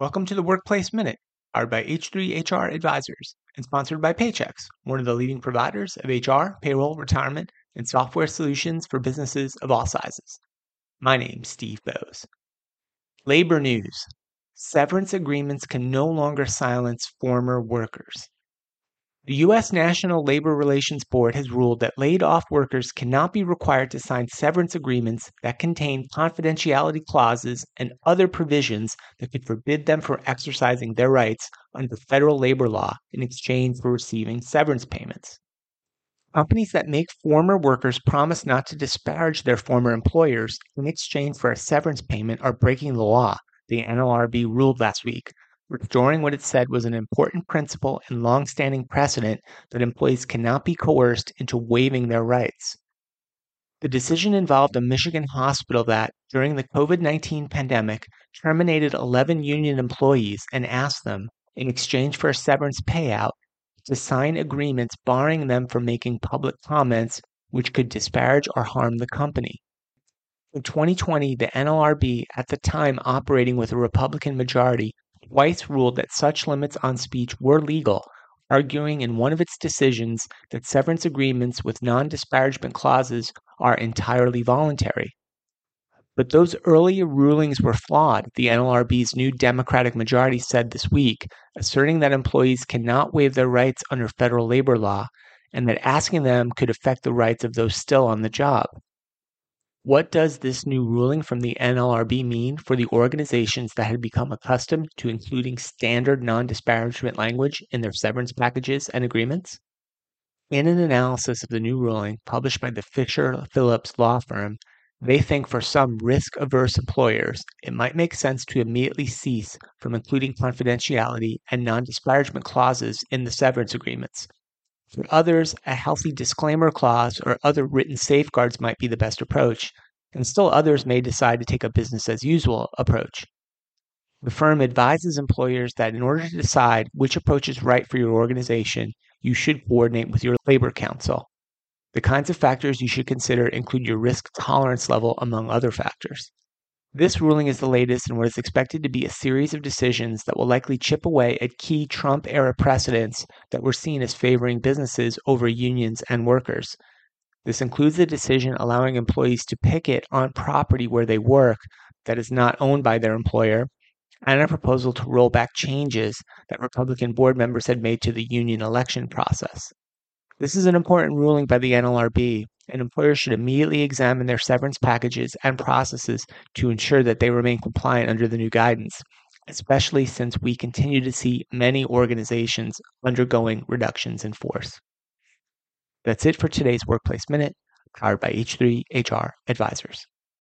Welcome to the Workplace Minute, powered by H3HR Advisors and sponsored by Paychex, one of the leading providers of HR, payroll, retirement, and software solutions for businesses of all sizes. My name's Steve Boese. Labor news severance agreements can no longer silence former workers. The U.S. National Labor Relations Board has ruled that laid off workers cannot be required to sign severance agreements that contain confidentiality clauses and other provisions that could forbid them from exercising their rights under federal labor law in exchange for receiving severance payments. Companies that make former workers promise not to disparage their former employers in exchange for a severance payment are breaking the law, the NLRB ruled last week, restoring what it said was an important principle and long-standing precedent that employees cannot be coerced into waiving their rights. The decision involved a Michigan hospital that, during the COVID 19 pandemic, terminated 11 union employees and asked them, in exchange for a severance payout, to sign agreements barring them from making public comments which could disparage or harm the company. In 2020, the NLRB, at the time operating with a Republican majority, twice ruled that such limits on speech were legal, arguing in one of its decisions that severance agreements with non disparagement clauses are entirely voluntary. But those earlier rulings were flawed, the NLRB's new Democratic majority said this week, asserting that employees cannot waive their rights under federal labor law and that asking them could affect the rights of those still on the job. What does this new ruling from the NLRB mean for the organizations that had become accustomed to including standard non disparagement language in their severance packages and agreements? In an analysis of the new ruling published by the Fisher Phillips law firm, they think for some risk averse employers, it might make sense to immediately cease from including confidentiality and non disparagement clauses in the severance agreements for others, a healthy disclaimer clause or other written safeguards might be the best approach, and still others may decide to take a business as usual approach. The firm advises employers that in order to decide which approach is right for your organization, you should coordinate with your labor counsel. The kinds of factors you should consider include your risk tolerance level, among other factors. This ruling is the latest in what is expected to be a series of decisions that will likely chip away at key Trump era precedents that were seen as favoring businesses over unions and workers. This includes a decision allowing employees to picket on property where they work that is not owned by their employer, and a proposal to roll back changes that Republican board members had made to the union election process. This is an important ruling by the NLRB and employers should immediately examine their severance packages and processes to ensure that they remain compliant under the new guidance, especially since we continue to see many organizations undergoing reductions in force. That's it for today's Workplace Minute, powered by H3 HR Advisors.